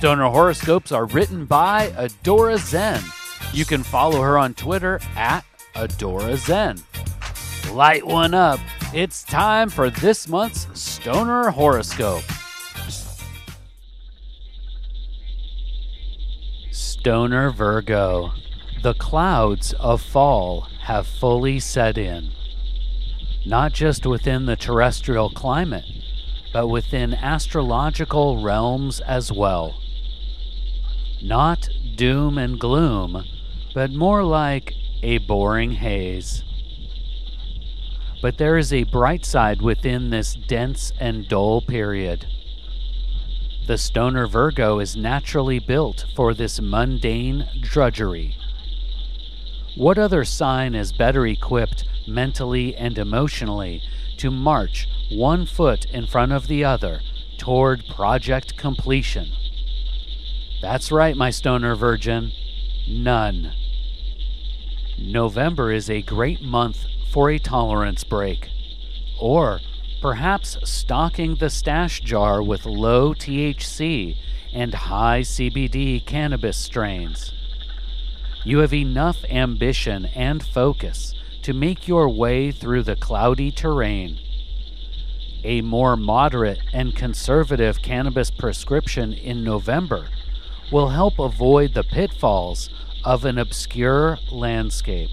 Stoner horoscopes are written by Adora Zen. You can follow her on Twitter at Adora Zen. Light one up. It's time for this month's Stoner horoscope. Stoner Virgo. The clouds of fall have fully set in. Not just within the terrestrial climate, but within astrological realms as well. Not doom and gloom, but more like a boring haze. But there is a bright side within this dense and dull period. The stoner Virgo is naturally built for this mundane drudgery. What other sign is better equipped mentally and emotionally to march one foot in front of the other toward project completion? That's right, my stoner virgin. None. November is a great month for a tolerance break. Or perhaps stocking the stash jar with low THC and high CBD cannabis strains. You have enough ambition and focus to make your way through the cloudy terrain. A more moderate and conservative cannabis prescription in November will help avoid the pitfalls of an obscure landscape.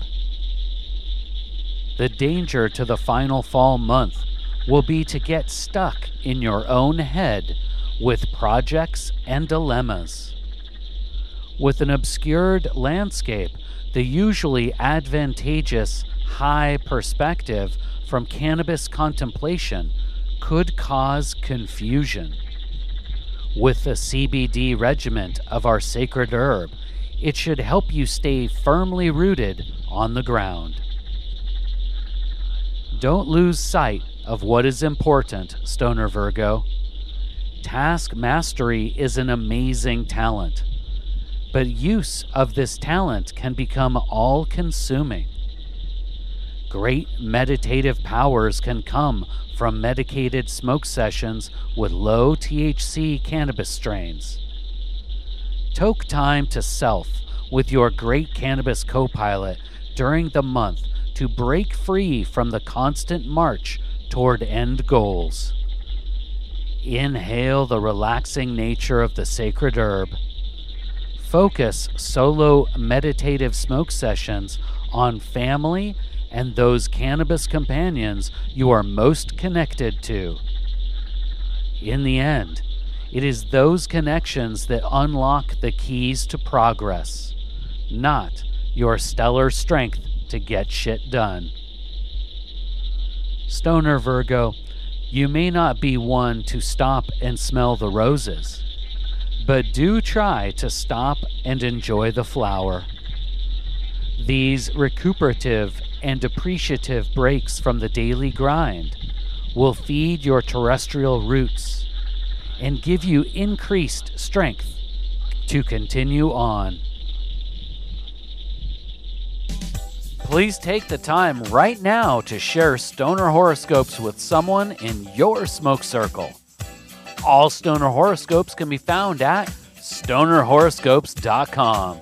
The danger to the final fall month will be to get stuck in your own head with projects and dilemmas. With an obscured landscape, the usually advantageous high perspective from cannabis contemplation could cause confusion. With the CBD regiment of our sacred herb, it should help you stay firmly rooted on the ground. Don't lose sight of what is important, Stoner Virgo. Task mastery is an amazing talent, but use of this talent can become all consuming. Great meditative powers can come from medicated smoke sessions with low THC cannabis strains. Toke time to self with your great cannabis co pilot during the month to break free from the constant march toward end goals. Inhale the relaxing nature of the sacred herb. Focus solo meditative smoke sessions on family and those cannabis companions you are most connected to. In the end, it is those connections that unlock the keys to progress, not your stellar strength to get shit done. Stoner Virgo, you may not be one to stop and smell the roses, but do try to stop and enjoy the flower. These recuperative and appreciative breaks from the daily grind will feed your terrestrial roots and give you increased strength to continue on. Please take the time right now to share stoner horoscopes with someone in your smoke circle. All stoner horoscopes can be found at stonerhoroscopes.com.